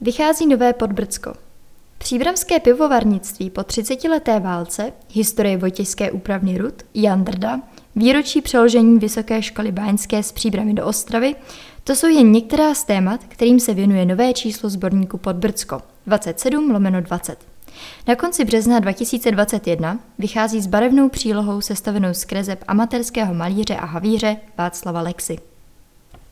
Vychází nové Podbrdsko. Příbramské pivovarnictví po 30-leté válce, historie Vojtěžské úpravny Rud, Jandrda, výročí přeložení Vysoké školy báňské z Příbramy do Ostravy, to jsou jen některá z témat, kterým se věnuje nové číslo sborníku Podbrdsko 27 lomeno 20. Na konci března 2021 vychází s barevnou přílohou sestavenou z kreseb amatérského malíře a havíře Václava Lexy.